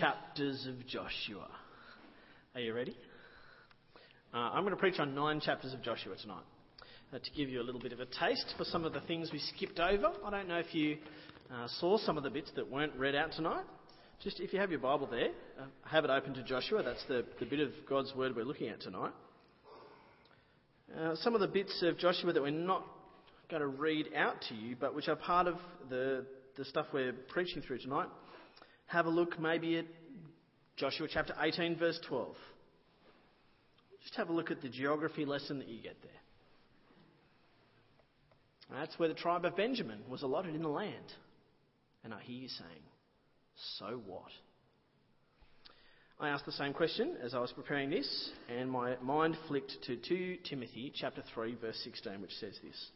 chapters of Joshua. Are you ready? Uh, I'm going to preach on nine chapters of Joshua tonight uh, to give you a little bit of a taste for some of the things we skipped over. I don't know if you uh, saw some of the bits that weren't read out tonight. Just if you have your Bible there, uh, have it open to Joshua. That's the, the bit of God's Word we're looking at tonight. Uh, some of the bits of Joshua that we're not going to read out to you, but which are part of the, the stuff we're preaching through tonight have a look maybe at Joshua chapter 18, verse 12. Just have a look at the geography lesson that you get there. That's where the tribe of Benjamin was allotted in the land. And I hear you saying, so what? I asked the same question as I was preparing this, and my mind flicked to 2 Timothy chapter 3, verse 16, which says this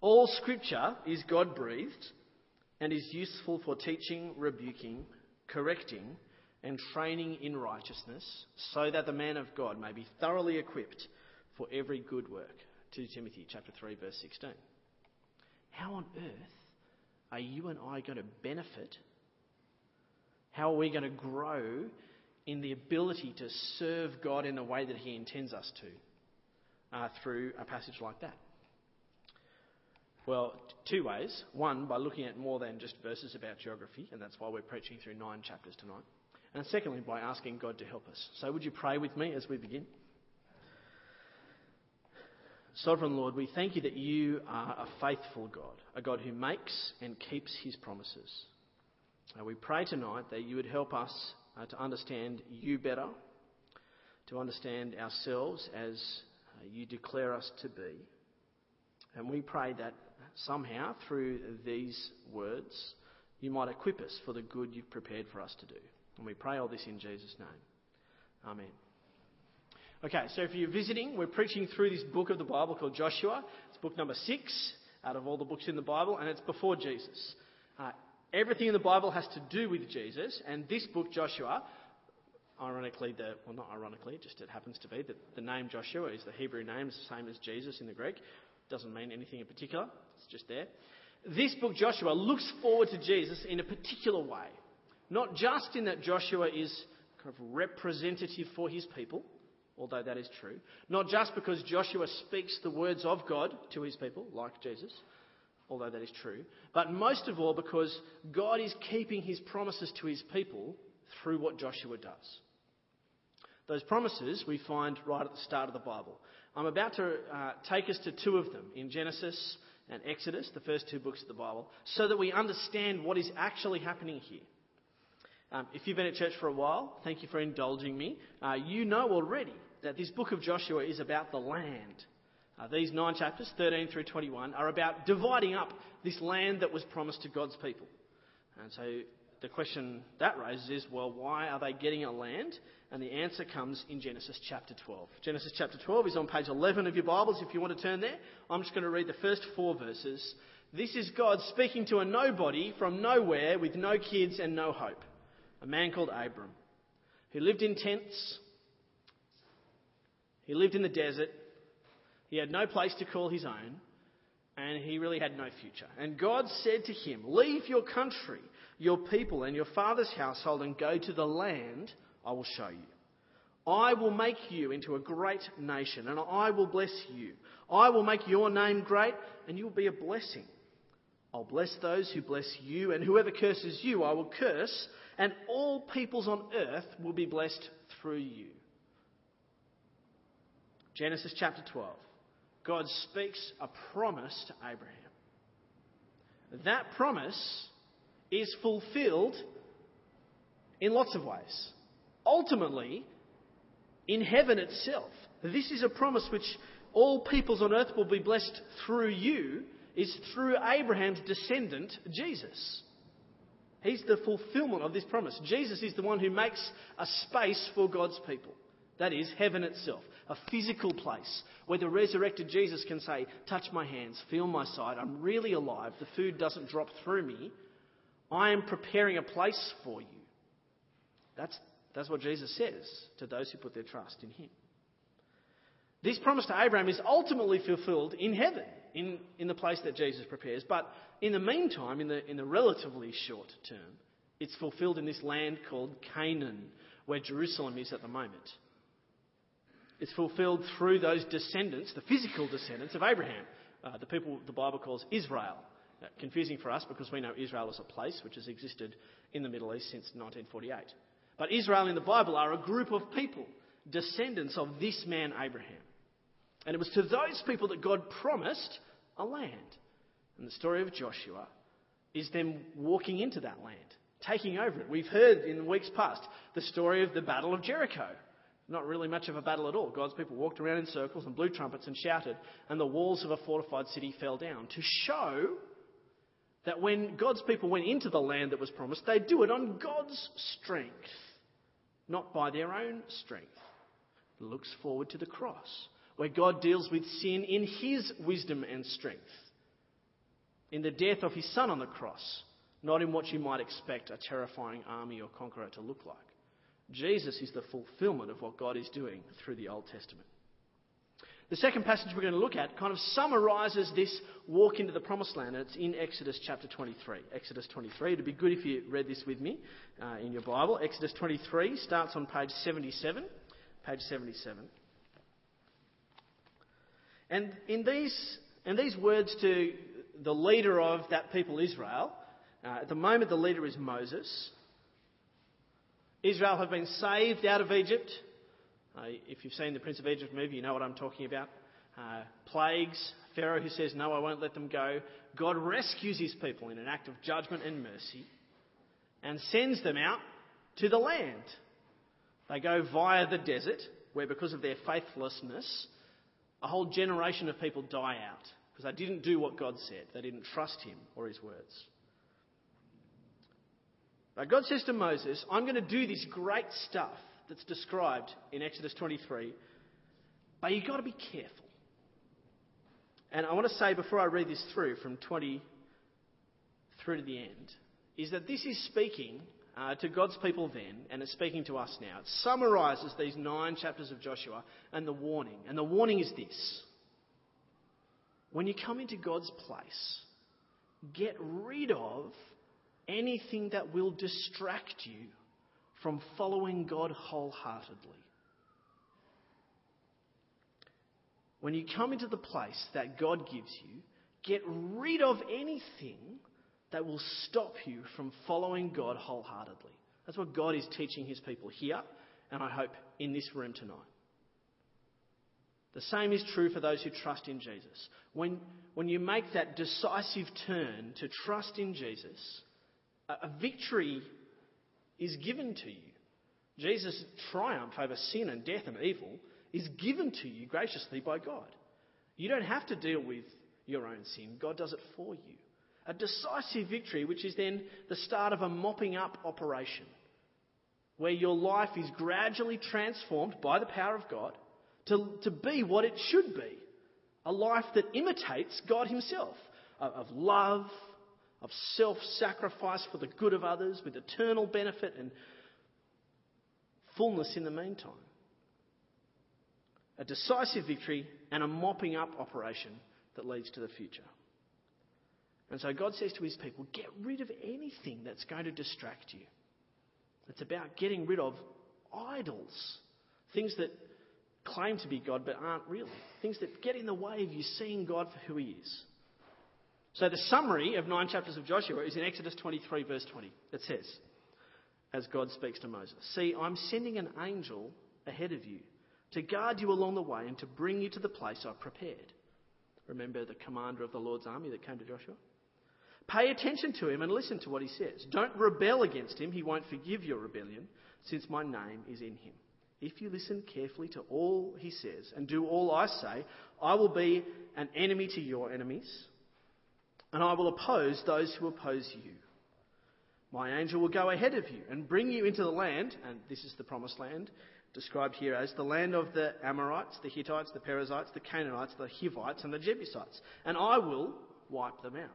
All scripture is God breathed and is useful for teaching, rebuking, correcting, and training in righteousness, so that the man of God may be thoroughly equipped for every good work. 2 Timothy chapter 3 verse 16. How on earth are you and I going to benefit? How are we going to grow in the ability to serve God in the way that He intends us to uh, through a passage like that? Well, two ways. One, by looking at more than just verses about geography, and that's why we're preaching through nine chapters tonight. And secondly, by asking God to help us. So, would you pray with me as we begin? Sovereign Lord, we thank you that you are a faithful God, a God who makes and keeps his promises. We pray tonight that you would help us uh, to understand you better, to understand ourselves as uh, you declare us to be. And we pray that somehow through these words, you might equip us for the good you've prepared for us to do. And we pray all this in Jesus' name. Amen. Okay, so if you're visiting, we're preaching through this book of the Bible called Joshua. It's book number six out of all the books in the Bible, and it's before Jesus. Uh, everything in the Bible has to do with Jesus, and this book, Joshua, ironically, the, well, not ironically, just it happens to be that the name Joshua is the Hebrew name, the same as Jesus in the Greek. Doesn't mean anything in particular. It's just there. This book, Joshua, looks forward to Jesus in a particular way. Not just in that Joshua is kind of representative for his people, although that is true. Not just because Joshua speaks the words of God to his people, like Jesus, although that is true. But most of all because God is keeping his promises to his people through what Joshua does. Those promises we find right at the start of the Bible. I'm about to uh, take us to two of them in Genesis and Exodus, the first two books of the Bible, so that we understand what is actually happening here. Um, if you've been at church for a while, thank you for indulging me. Uh, you know already that this book of Joshua is about the land. Uh, these nine chapters, 13 through 21, are about dividing up this land that was promised to God's people. And so the question that raises is well, why are they getting a land? And the answer comes in Genesis chapter 12. Genesis chapter 12 is on page 11 of your Bibles if you want to turn there. I'm just going to read the first four verses. This is God speaking to a nobody from nowhere with no kids and no hope. A man called Abram, who lived in tents. He lived in the desert. He had no place to call his own. And he really had no future. And God said to him, Leave your country, your people, and your father's household, and go to the land I will show you. I will make you into a great nation, and I will bless you. I will make your name great, and you will be a blessing. I'll bless those who bless you, and whoever curses you, I will curse, and all peoples on earth will be blessed through you. Genesis chapter 12. God speaks a promise to Abraham. That promise is fulfilled in lots of ways ultimately in heaven itself. This is a promise which all peoples on earth will be blessed through you, is through Abraham's descendant, Jesus. He's the fulfillment of this promise. Jesus is the one who makes a space for God's people. That is, heaven itself. A physical place where the resurrected Jesus can say, Touch my hands, feel my side, I'm really alive, the food doesn't drop through me. I am preparing a place for you. That's that's what Jesus says to those who put their trust in him. This promise to Abraham is ultimately fulfilled in heaven, in, in the place that Jesus prepares. But in the meantime, in the, in the relatively short term, It's fulfilled in this land called Canaan, where Jerusalem is at the moment. It's fulfilled through those descendants, the physical descendants of Abraham, uh, the people the Bible calls Israel. Uh, confusing for us because we know Israel is a place which has existed in the Middle East since 1948. But Israel in the Bible are a group of people, descendants of this man Abraham. And it was to those people that God promised a land. And the story of Joshua is them walking into that land, taking over it. We've heard in the weeks past the story of the Battle of Jericho. Not really much of a battle at all. God's people walked around in circles and blew trumpets and shouted, and the walls of a fortified city fell down to show that when God's people went into the land that was promised, they'd do it on God's strength, not by their own strength. It looks forward to the cross, where God deals with sin in His wisdom and strength, in the death of His Son on the cross, not in what you might expect a terrifying army or conqueror to look like. Jesus is the fulfillment of what God is doing through the Old Testament. The second passage we're going to look at kind of summarizes this walk into the promised land, and it's in Exodus chapter 23. Exodus 23. It'd be good if you read this with me uh, in your Bible. Exodus 23 starts on page 77. Page 77. And in these, in these words to the leader of that people, Israel, uh, at the moment the leader is Moses. Israel have been saved out of Egypt. Uh, if you've seen the Prince of Egypt movie, you know what I'm talking about. Uh, plagues, Pharaoh who says, No, I won't let them go. God rescues his people in an act of judgment and mercy and sends them out to the land. They go via the desert, where because of their faithlessness, a whole generation of people die out because they didn't do what God said. They didn't trust him or his words. But God says to Moses, I'm going to do this great stuff that's described in Exodus 23, but you've got to be careful. And I want to say before I read this through from 20 through to the end, is that this is speaking uh, to God's people then, and it's speaking to us now. It summarizes these nine chapters of Joshua and the warning. And the warning is this when you come into God's place, get rid of anything that will distract you from following God wholeheartedly. When you come into the place that God gives you, get rid of anything that will stop you from following God wholeheartedly. That's what God is teaching his people here, and I hope in this room tonight. The same is true for those who trust in Jesus. When, when you make that decisive turn to trust in Jesus, a victory is given to you. Jesus' triumph over sin and death and evil is given to you graciously by God. You don't have to deal with your own sin, God does it for you. A decisive victory, which is then the start of a mopping up operation, where your life is gradually transformed by the power of God to, to be what it should be a life that imitates God Himself of love, of self sacrifice for the good of others with eternal benefit and fullness in the meantime. A decisive victory and a mopping up operation that leads to the future. And so God says to his people, get rid of anything that's going to distract you. It's about getting rid of idols, things that claim to be God but aren't really, things that get in the way of you seeing God for who he is. So the summary of nine chapters of Joshua is in Exodus 23, verse 20. It says, as God speaks to Moses, See, I'm sending an angel ahead of you to guard you along the way and to bring you to the place I've prepared. Remember the commander of the Lord's army that came to Joshua? Pay attention to him and listen to what he says. Don't rebel against him. He won't forgive your rebellion, since my name is in him. If you listen carefully to all he says and do all I say, I will be an enemy to your enemies and I will oppose those who oppose you. My angel will go ahead of you and bring you into the land, and this is the promised land, described here as the land of the Amorites, the Hittites, the Perizzites, the Canaanites, the Hivites, and the Jebusites, and I will wipe them out.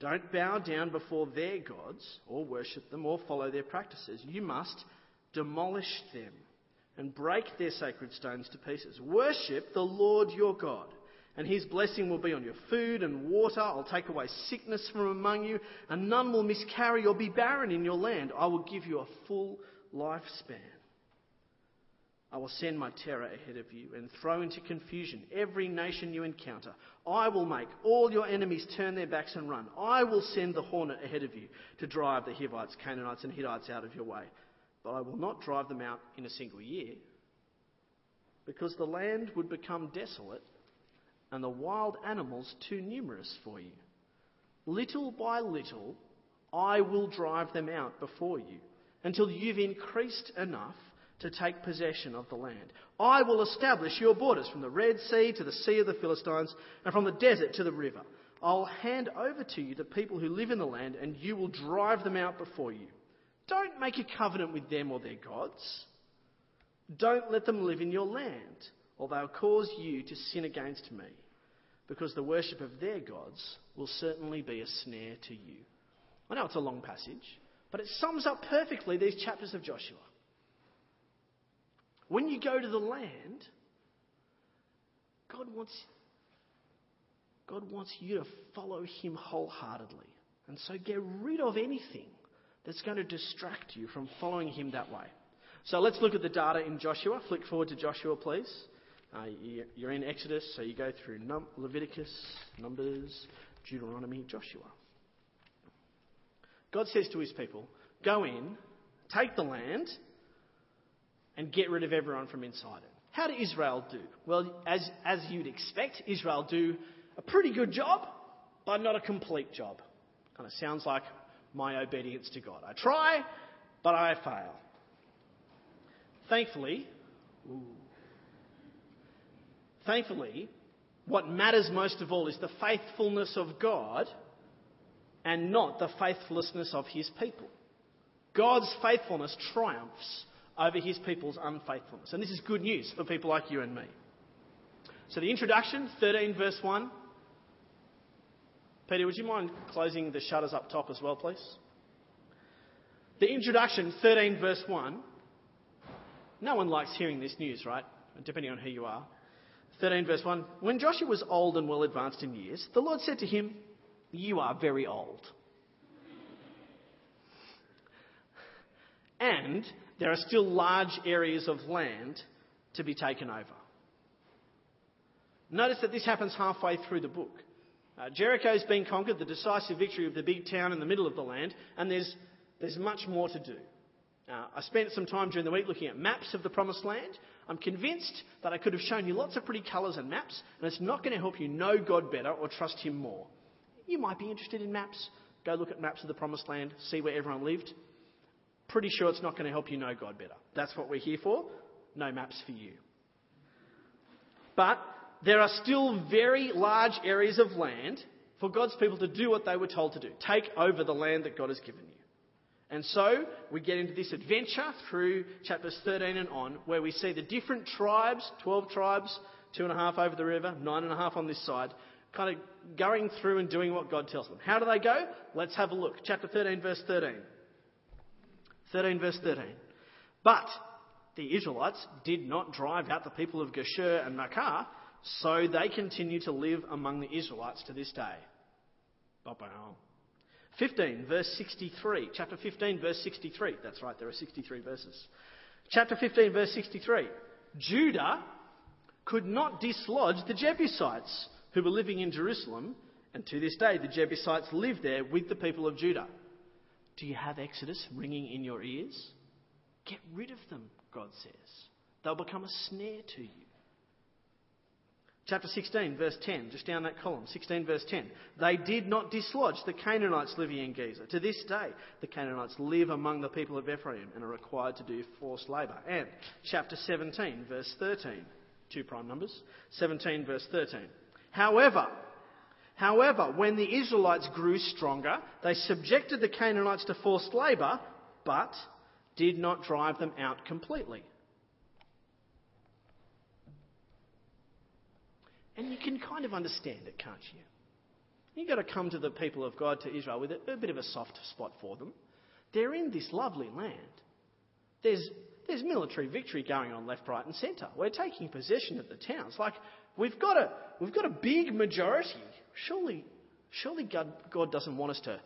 Don't bow down before their gods, or worship them, or follow their practices. You must demolish them and break their sacred stones to pieces. Worship the Lord your God And his blessing will be on your food and water. I'll take away sickness from among you, and none will miscarry or be barren in your land. I will give you a full lifespan. I will send my terror ahead of you and throw into confusion every nation you encounter. I will make all your enemies turn their backs and run. I will send the hornet ahead of you to drive the Hivites, Canaanites, and Hittites out of your way. But I will not drive them out in a single year, because the land would become desolate and the wild animals too numerous for you. Little by little, I will drive them out before you until you've increased enough to take possession of the land. I will establish your borders from the Red Sea to the Sea of the Philistines and from the desert to the river. I'll hand over to you the people who live in the land, and you will drive them out before you. Don't make a covenant with them or their gods. Don't let them live in your land, or they'll cause you to sin against me, because the worship of their gods will certainly be a snare to you. I know it's a long passage, but it sums up perfectly these chapters of Joshua. When you go to the land, God wants, God wants you to follow Him wholeheartedly. And so get rid of anything that's going to distract you from following Him that way. So let's look at the data in Joshua. Flick forward to Joshua, please. Uh, you're in Exodus, so you go through Num- Leviticus, Numbers, Deuteronomy, Joshua. God says to his people, Go in, take the land, and get rid of everyone from inside it. How did Israel do? Well, as, as you'd expect, Israel do a pretty good job, but not a complete job. Kind of sounds like my obedience to God. I try, but I fail. Thankfully, ooh, thankfully, what matters most of all is the faithfulness of God and not the faithlessness of his people. God's faithfulness triumphs over his people's unfaithfulness. And this is good news for people like you and me. So the introduction, 13 verse 1. Peter, would you mind closing the shutters up top as well, please? The introduction, 13 verse 1. No one likes hearing this news, right? Depending on who you are. 13 verse 1. When Joshua was old and well advanced in years, the Lord said to him, You are very old. And there are still large areas of land to be taken over. Notice that this happens halfway through the book. Uh, Jericho's been conquered, the decisive victory of the big town in the middle of the land, and there's, there's much more to do. Uh, I spent some time during the week looking at maps of the Promised Land. I'm convinced that I could have shown you lots of pretty colours and maps, and it's not going to help you know God better or trust Him more. You might be interested in maps. Go look at maps of the Promised Land, see where everyone lived pretty sure it's not going to help you know God better. That's what we're here for. No maps for you. But there are still very large areas of land for God's people to do what they were told to do take over the land that God has given you. And so we get into this adventure through chapters 13 and on, where we see the different tribes 12 tribes, two and a half over the river, nine and a half on this side kind of going through and doing what God tells them. How do they go? Let's have a look. Chapter 13, verse 13. 13 verse 13. But the Israelites did not drive out the people of Geshur and Maachah, so they continue to live among the Israelites to this day. 15 verse 63. Chapter 15 verse 63. That's right, there are 63 verses. Chapter 15 verse 63. Judah could not dislodge the Jebusites who were living in Jerusalem, and to this day the Jebusites live there with the people of Judah. Do you have Exodus ringing in your ears? Get rid of them, God says. They'll become a snare to you. Chapter 16, verse 10, just down that column, 16, verse 10. They did not dislodge the Canaanites living in Gezer. To this day, the Canaanites live among the people of Ephraim and are required to do forced labour. And chapter 17, verse 13, two prime numbers, 17, verse 13. However, However, when the Israelites grew stronger, they subjected the Canaanites to forced labour, but did not drive them out completely. And you can kind of understand it, can't you? You've got to come to the people of God, to Israel, with a, a bit of a soft spot for them. They're in this lovely land. There's, there's military victory going on left, right, and centre. We're taking possession of the towns. Like, we've got a, we've got a big majority. Surely, surely God, God doesn't want us to,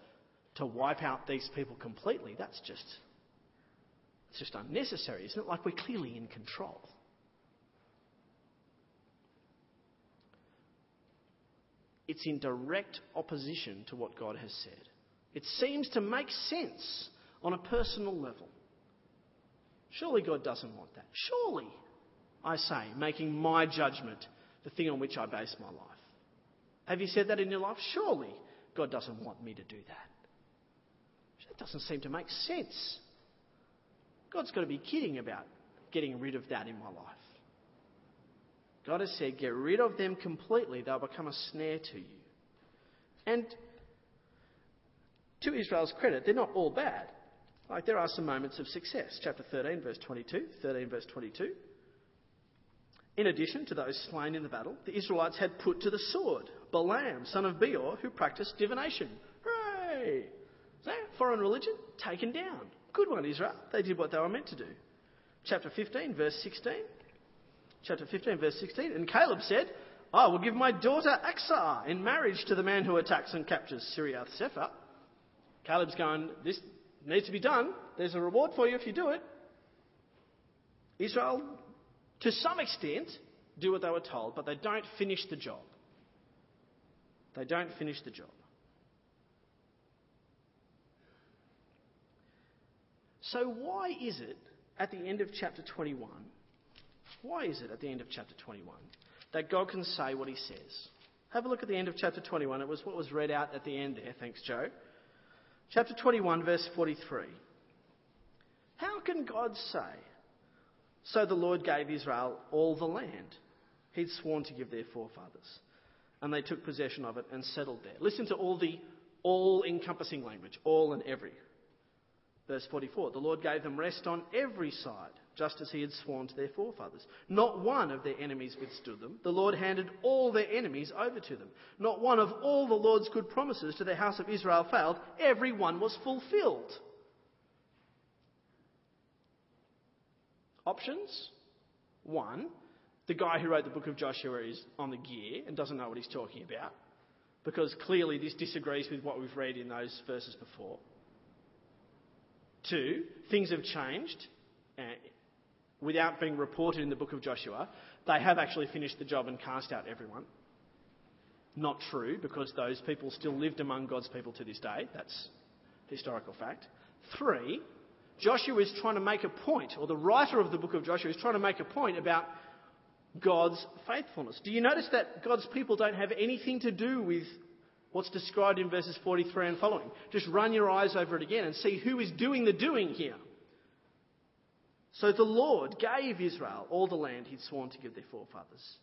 to wipe out these people completely. That's just, it's just unnecessary, isn't it? Like we're clearly in control. It's in direct opposition to what God has said. It seems to make sense on a personal level. Surely God doesn't want that. Surely, I say, making my judgment the thing on which I base my life. Have you said that in your life? Surely God doesn't want me to do that. That doesn't seem to make sense. God's got to be kidding about getting rid of that in my life. God has said, get rid of them completely, they'll become a snare to you. And to Israel's credit, they're not all bad. Like there are some moments of success. Chapter 13, verse 22. 13, verse 22. In addition to those slain in the battle, the Israelites had put to the sword Balaam, son of Beor, who practiced divination. Hooray! Foreign religion taken down. Good one, Israel. They did what they were meant to do. Chapter 15, verse 16 chapter 15, verse 16. And Caleb said, I will give my daughter Aksah in marriage to the man who attacks and captures Kiriath Sepher. Caleb's going, This needs to be done. There's a reward for you if you do it. Israel, to some extent, do what they were told, but they don't finish the job. They don't finish the job. So, why is it at the end of chapter 21 why is it at the end of chapter 21 that God can say what he says? Have a look at the end of chapter 21. It was what was read out at the end there. Thanks, Joe. Chapter 21, verse 43. How can God say, So the Lord gave Israel all the land he'd sworn to give their forefathers, and they took possession of it and settled there? Listen to all the all encompassing language, all and every. Verse 44 The Lord gave them rest on every side just as he had sworn to their forefathers. Not one of their enemies withstood them. The Lord handed all their enemies over to them. Not one of all the Lord's good promises to the house of Israel failed. Every one was fulfilled. Options? One, the guy who wrote the book of Joshua is on the gear and doesn't know what he's talking about, because clearly this disagrees with what we've read in those verses before. Two, things have changed uh, without being reported in the book of Joshua, they have actually finished the job and cast out everyone. Not true, because those people still lived among God's people to this day. That's historical fact. Three, Joshua is trying to make a point, or the writer of the book of Joshua is trying to make a point about God's faithfulness. Do you notice that God's people don't have anything to do with what's described in verses 43 and following? Just run your eyes over it again and see who is doing the doing here. So the Lord gave Israel all the land he'd sworn to give their forefathers.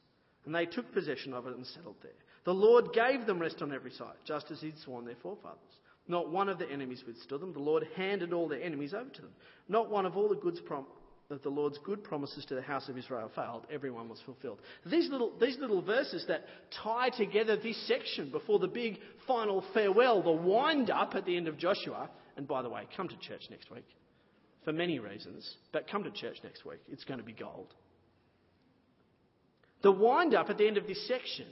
And they took possession of it and settled there. The Lord gave them rest on every side, just as he'd sworn their forefathers. Not one of the enemies withstood them. The Lord handed all their enemies over to them. Not one of all the goods prom- of the Lord's good promises to the house of Israel failed. Everyone was fulfilled. These little, these little verses that tie together this section before the big final farewell, the wind up at the end of Joshua. And by the way, come to church next week for many reasons, but come to church next week. It's going to be gold. The wind up at the end of this section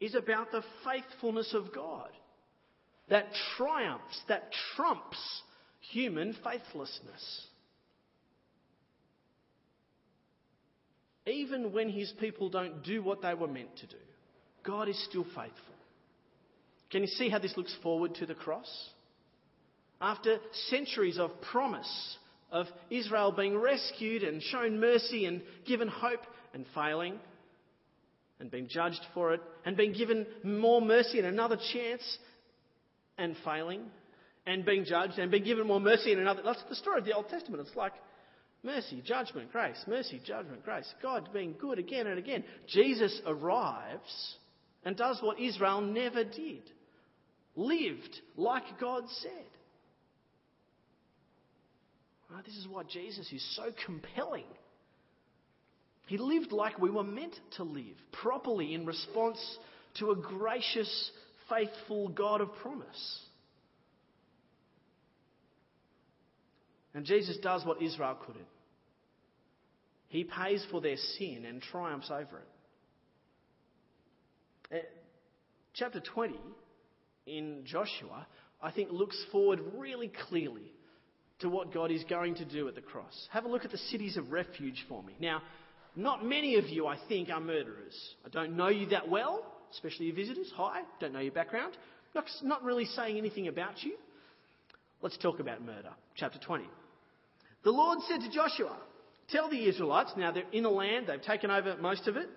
is about the faithfulness of God that triumphs, that trumps human faithlessness. Even when his people don't do what they were meant to do, God is still faithful. Can you see how this looks forward to the cross? After centuries of promise of Israel being rescued and shown mercy and given hope and failing and being judged for it and being given more mercy and another chance and failing and being judged and being given more mercy and another. That's the story of the Old Testament. It's like mercy, judgment, grace, mercy, judgment, grace. God being good again and again. Jesus arrives and does what Israel never did lived like God said. This is why Jesus is so compelling. He lived like we were meant to live, properly in response to a gracious, faithful God of promise. And Jesus does what Israel couldn't. He pays for their sin and triumphs over it. Uh, chapter 20 in Joshua, I think, looks forward really clearly to what God is going to do at the cross. Have a look at the cities of refuge for me. Now, not many of you, I think, are murderers. I don't know you that well, especially your visitors. Hi, don't know your background. Not, not really saying anything about you. Let's talk about murder. Chapter 20. The Lord said to Joshua, Tell the Israelites, now they're in the land, they've taken over most of it.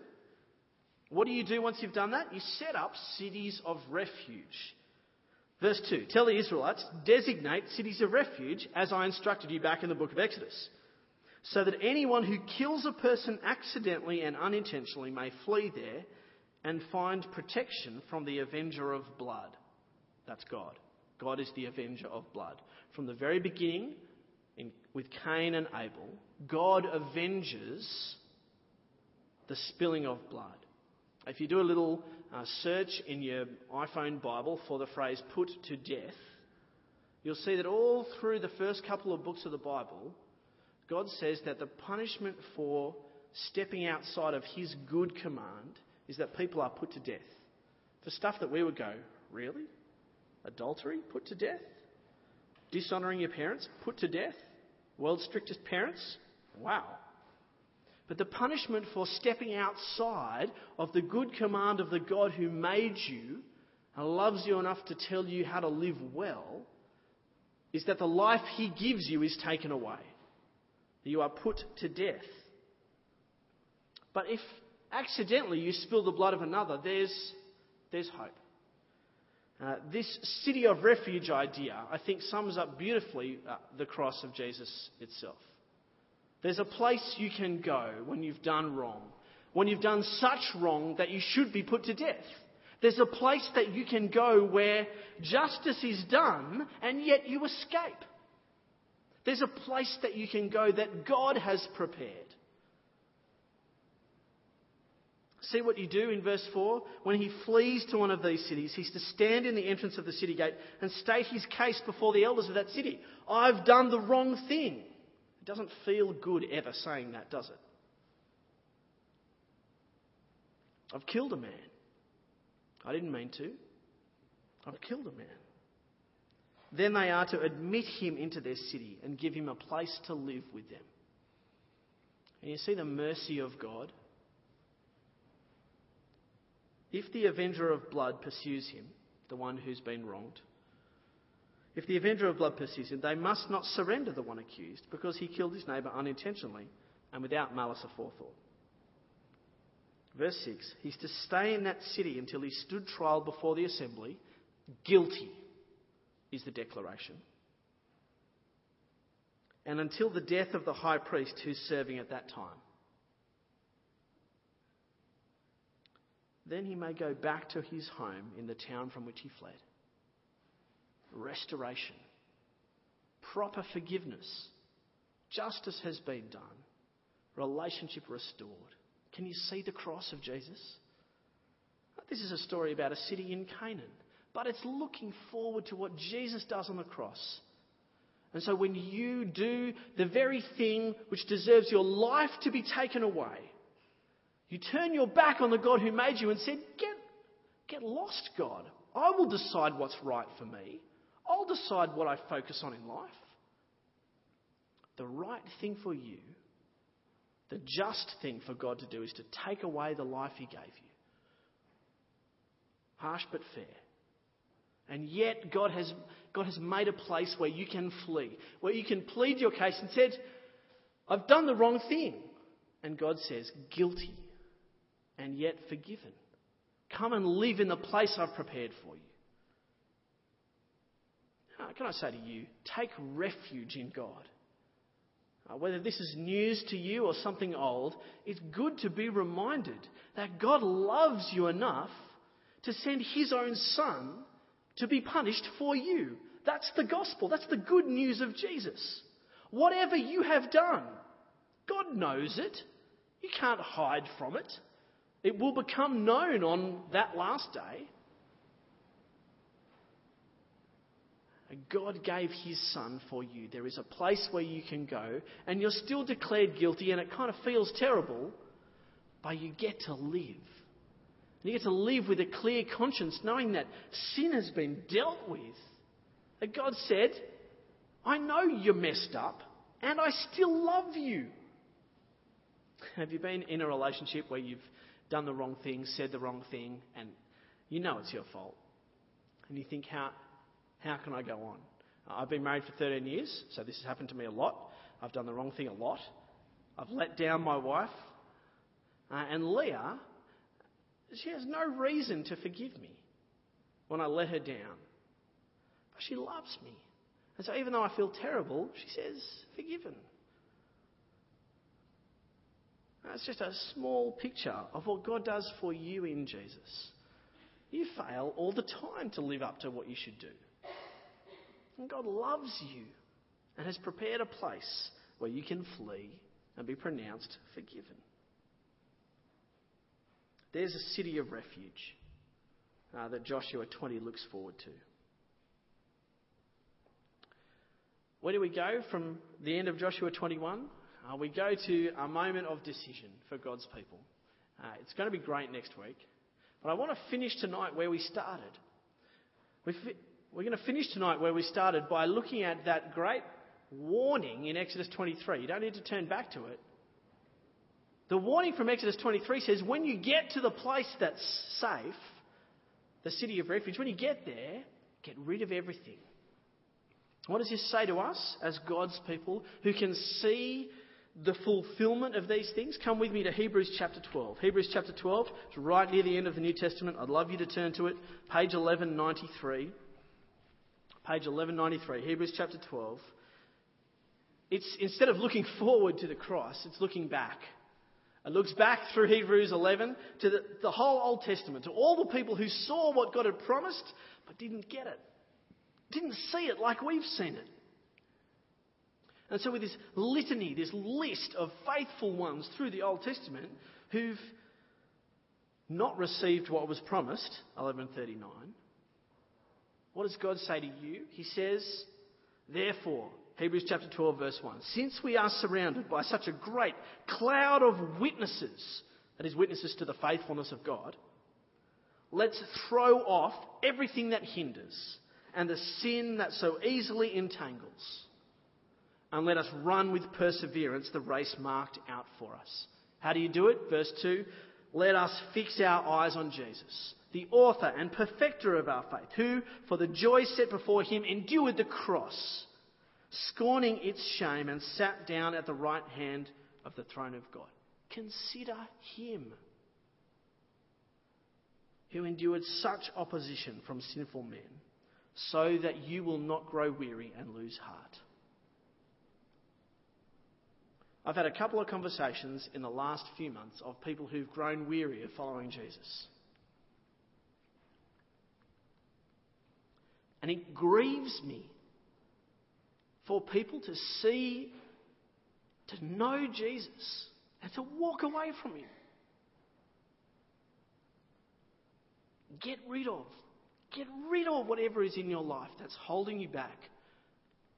What do you do once you've done that? You set up cities of refuge. Verse 2 Tell the Israelites, designate cities of refuge as I instructed you back in the book of Exodus, so that anyone who kills a person accidentally and unintentionally may flee there and find protection from the avenger of blood. That's God. God is the avenger of blood. From the very beginning, in, with Cain and Abel, God avenges the spilling of blood. If you do a little uh, search in your iPhone Bible for the phrase put to death, you'll see that all through the first couple of books of the Bible, God says that the punishment for stepping outside of His good command is that people are put to death. For stuff that we would go, really? Adultery? Put to death? Dishonouring your parents? Put to death? World's strictest parents? Wow. But the punishment for stepping outside of the good command of the God who made you and loves you enough to tell you how to live well is that the life he gives you is taken away. You are put to death. But if accidentally you spill the blood of another, there's, there's hope. Uh, this city of refuge idea, I think, sums up beautifully uh, the cross of Jesus itself. There's a place you can go when you've done wrong, when you've done such wrong that you should be put to death. There's a place that you can go where justice is done and yet you escape. There's a place that you can go that God has prepared. See what you do in verse 4? When he flees to one of these cities, he's to stand in the entrance of the city gate and state his case before the elders of that city. I've done the wrong thing doesn't feel good ever saying that, does it? I've killed a man. I didn't mean to. I've killed a man. Then they are to admit him into their city and give him a place to live with them. And you see the mercy of God? If the avenger of blood pursues him, the one who's been wronged, if the avenger of blood pursues him, they must not surrender the one accused because he killed his neighbour unintentionally and without malice aforethought. Verse 6 He's to stay in that city until he stood trial before the assembly. Guilty is the declaration. And until the death of the high priest who's serving at that time. Then he may go back to his home in the town from which he fled restoration, proper forgiveness. Justice has been done, relationship restored. Can you see the cross of Jesus? This is a story about a city in Canaan, but it's looking forward to what Jesus does on the cross. And so when you do the very thing which deserves your life to be taken away, you turn your back on the God who made you and said, Get, get lost, God. I will decide what's right for me. I'll decide what I focus on in life. The right thing for you, the just thing for God to do, is to take away the life He gave you. Harsh but fair. And yet, God has, God has made a place where you can flee, where you can plead your case and said, I've done the wrong thing. And God says, guilty and yet forgiven. Come and live in the place I've prepared for you. Uh, can I say to you, take refuge in God. Uh, whether this is news to you or something old, it's good to be reminded that God loves you enough to send His own Son to be punished for you. That's the gospel. That's the good news of Jesus. Whatever you have done, God knows it. You can't hide from it. It will become known on that last day. God gave his son for you. There is a place where you can go, and you're still declared guilty, and it kind of feels terrible, but you get to live. And you get to live with a clear conscience, knowing that sin has been dealt with. That God said, I know you're messed up, and I still love you. Have you been in a relationship where you've done the wrong thing, said the wrong thing, and you know it's your fault? And you think, how, how can I go on? I've been married for 13 years, so this has happened to me a lot. I've done the wrong thing a lot. I've let down my wife. Uh, and Leah, she has no reason to forgive me when I let her down. But she loves me. And so even though I feel terrible, she says, forgiven. That's just a small picture of what God does for you in Jesus. You fail all the time to live up to what you should do. And God loves you and has prepared a place where you can flee and be pronounced forgiven. There's a city of refuge uh, that Joshua 20 looks forward to. Where do we go from the end of Joshua 21? Uh, we go to a moment of decision for God's people. Uh, it's going to be great next week. But I want to finish tonight where we started. We fi- we're going to finish tonight where we started by looking at that great warning in Exodus 23. You don't need to turn back to it. The warning from Exodus 23 says when you get to the place that's safe, the city of refuge, when you get there, get rid of everything. What does this say to us as God's people who can see the fulfillment of these things? Come with me to Hebrews chapter 12. Hebrews chapter 12, it's right near the end of the New Testament. I'd love you to turn to it. Page 1193. Page 1193, Hebrews chapter 12. It's instead of looking forward to the cross, it's looking back. It looks back through Hebrews 11 to the, the whole Old Testament, to all the people who saw what God had promised but didn't get it, didn't see it like we've seen it. And so, with this litany, this list of faithful ones through the Old Testament who've not received what was promised, 1139, what does God say to you? He says, Therefore, Hebrews chapter 12, verse 1. Since we are surrounded by such a great cloud of witnesses, that is, witnesses to the faithfulness of God, let's throw off everything that hinders and the sin that so easily entangles. And let us run with perseverance the race marked out for us. How do you do it? Verse 2 Let us fix our eyes on Jesus, the author and perfecter of our faith, who, for the joy set before him, endured the cross scorning its shame, and sat down at the right hand of the throne of God. Consider him who endured such opposition from sinful men, so that you will not grow weary and lose heart. I've had a couple of conversations in the last few months of people who've grown weary of following Jesus. And it grieves me for people to see, to know Jesus, and to walk away from Him. Get rid of, get rid of whatever is in your life that's holding you back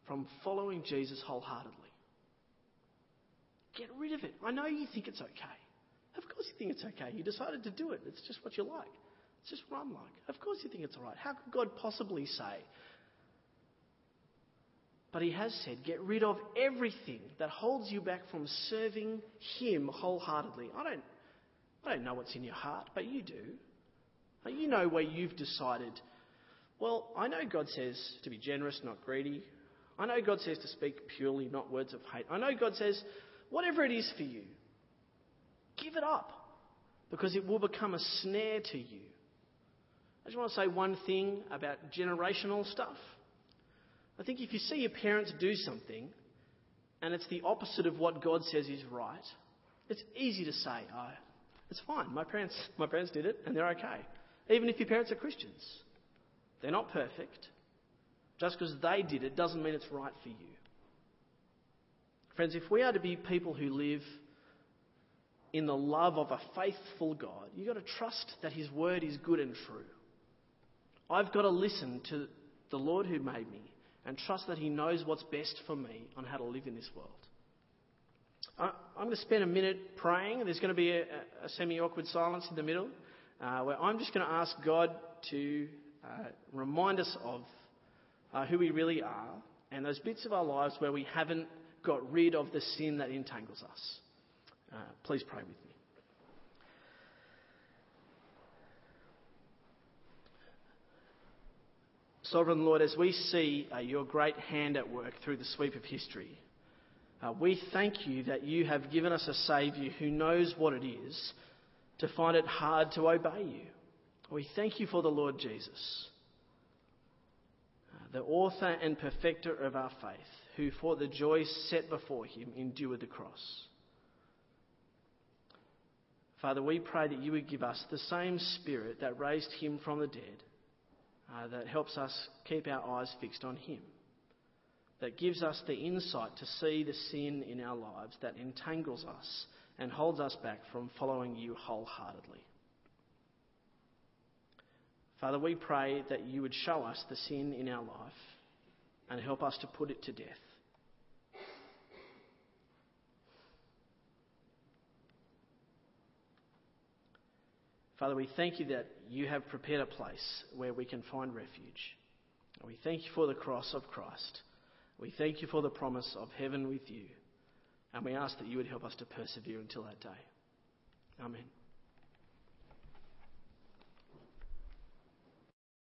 from following Jesus wholeheartedly. Get rid of it. I know you think it's okay. Of course you think it's okay. You decided to do it. It's just what you like. It's just what I'm like. Of course you think it's all right. How could God possibly say but he has said, get rid of everything that holds you back from serving him wholeheartedly. I don't, I don't know what's in your heart, but you do. You know where you've decided, well, I know God says to be generous, not greedy. I know God says to speak purely, not words of hate. I know God says, whatever it is for you, give it up because it will become a snare to you. I just want to say one thing about generational stuff. I think if you see your parents do something and it's the opposite of what God says is right, it's easy to say, oh, it's fine. My parents, my parents did it and they're okay. Even if your parents are Christians, they're not perfect. Just because they did it doesn't mean it's right for you. Friends, if we are to be people who live in the love of a faithful God, you've got to trust that His word is good and true. I've got to listen to the Lord who made me and trust that He knows what's best for me on how to live in this world. I'm going to spend a minute praying. There's going to be a, a semi awkward silence in the middle. uh, where I'm just going to ask God to uh, remind us of uh, who we really are and those bits of our lives where we haven't got rid of the sin that entangles us. Uh, please pray with me. Sovereign Lord, as we see uh, your great hand at work through the sweep of history, uh, we thank you that you have given us a Saviour who knows what it is to find it hard to obey you. We thank you for the Lord Jesus, the author and perfecter of our faith, who for the joy set before him endured the cross. Father, we pray that you would give us the same spirit that raised him from the dead, uh, that helps us keep our eyes fixed on him that gives us the insight to see the sin in our lives that entangles us and holds us back from following you wholeheartedly. Father, we pray that you would show us the sin in our life and help us to put it to death. Father, we thank you that you have prepared a place where we can find refuge. We thank you for the cross of Christ. We thank you for the promise of heaven with you, and we ask that you would help us to persevere until that day. Amen.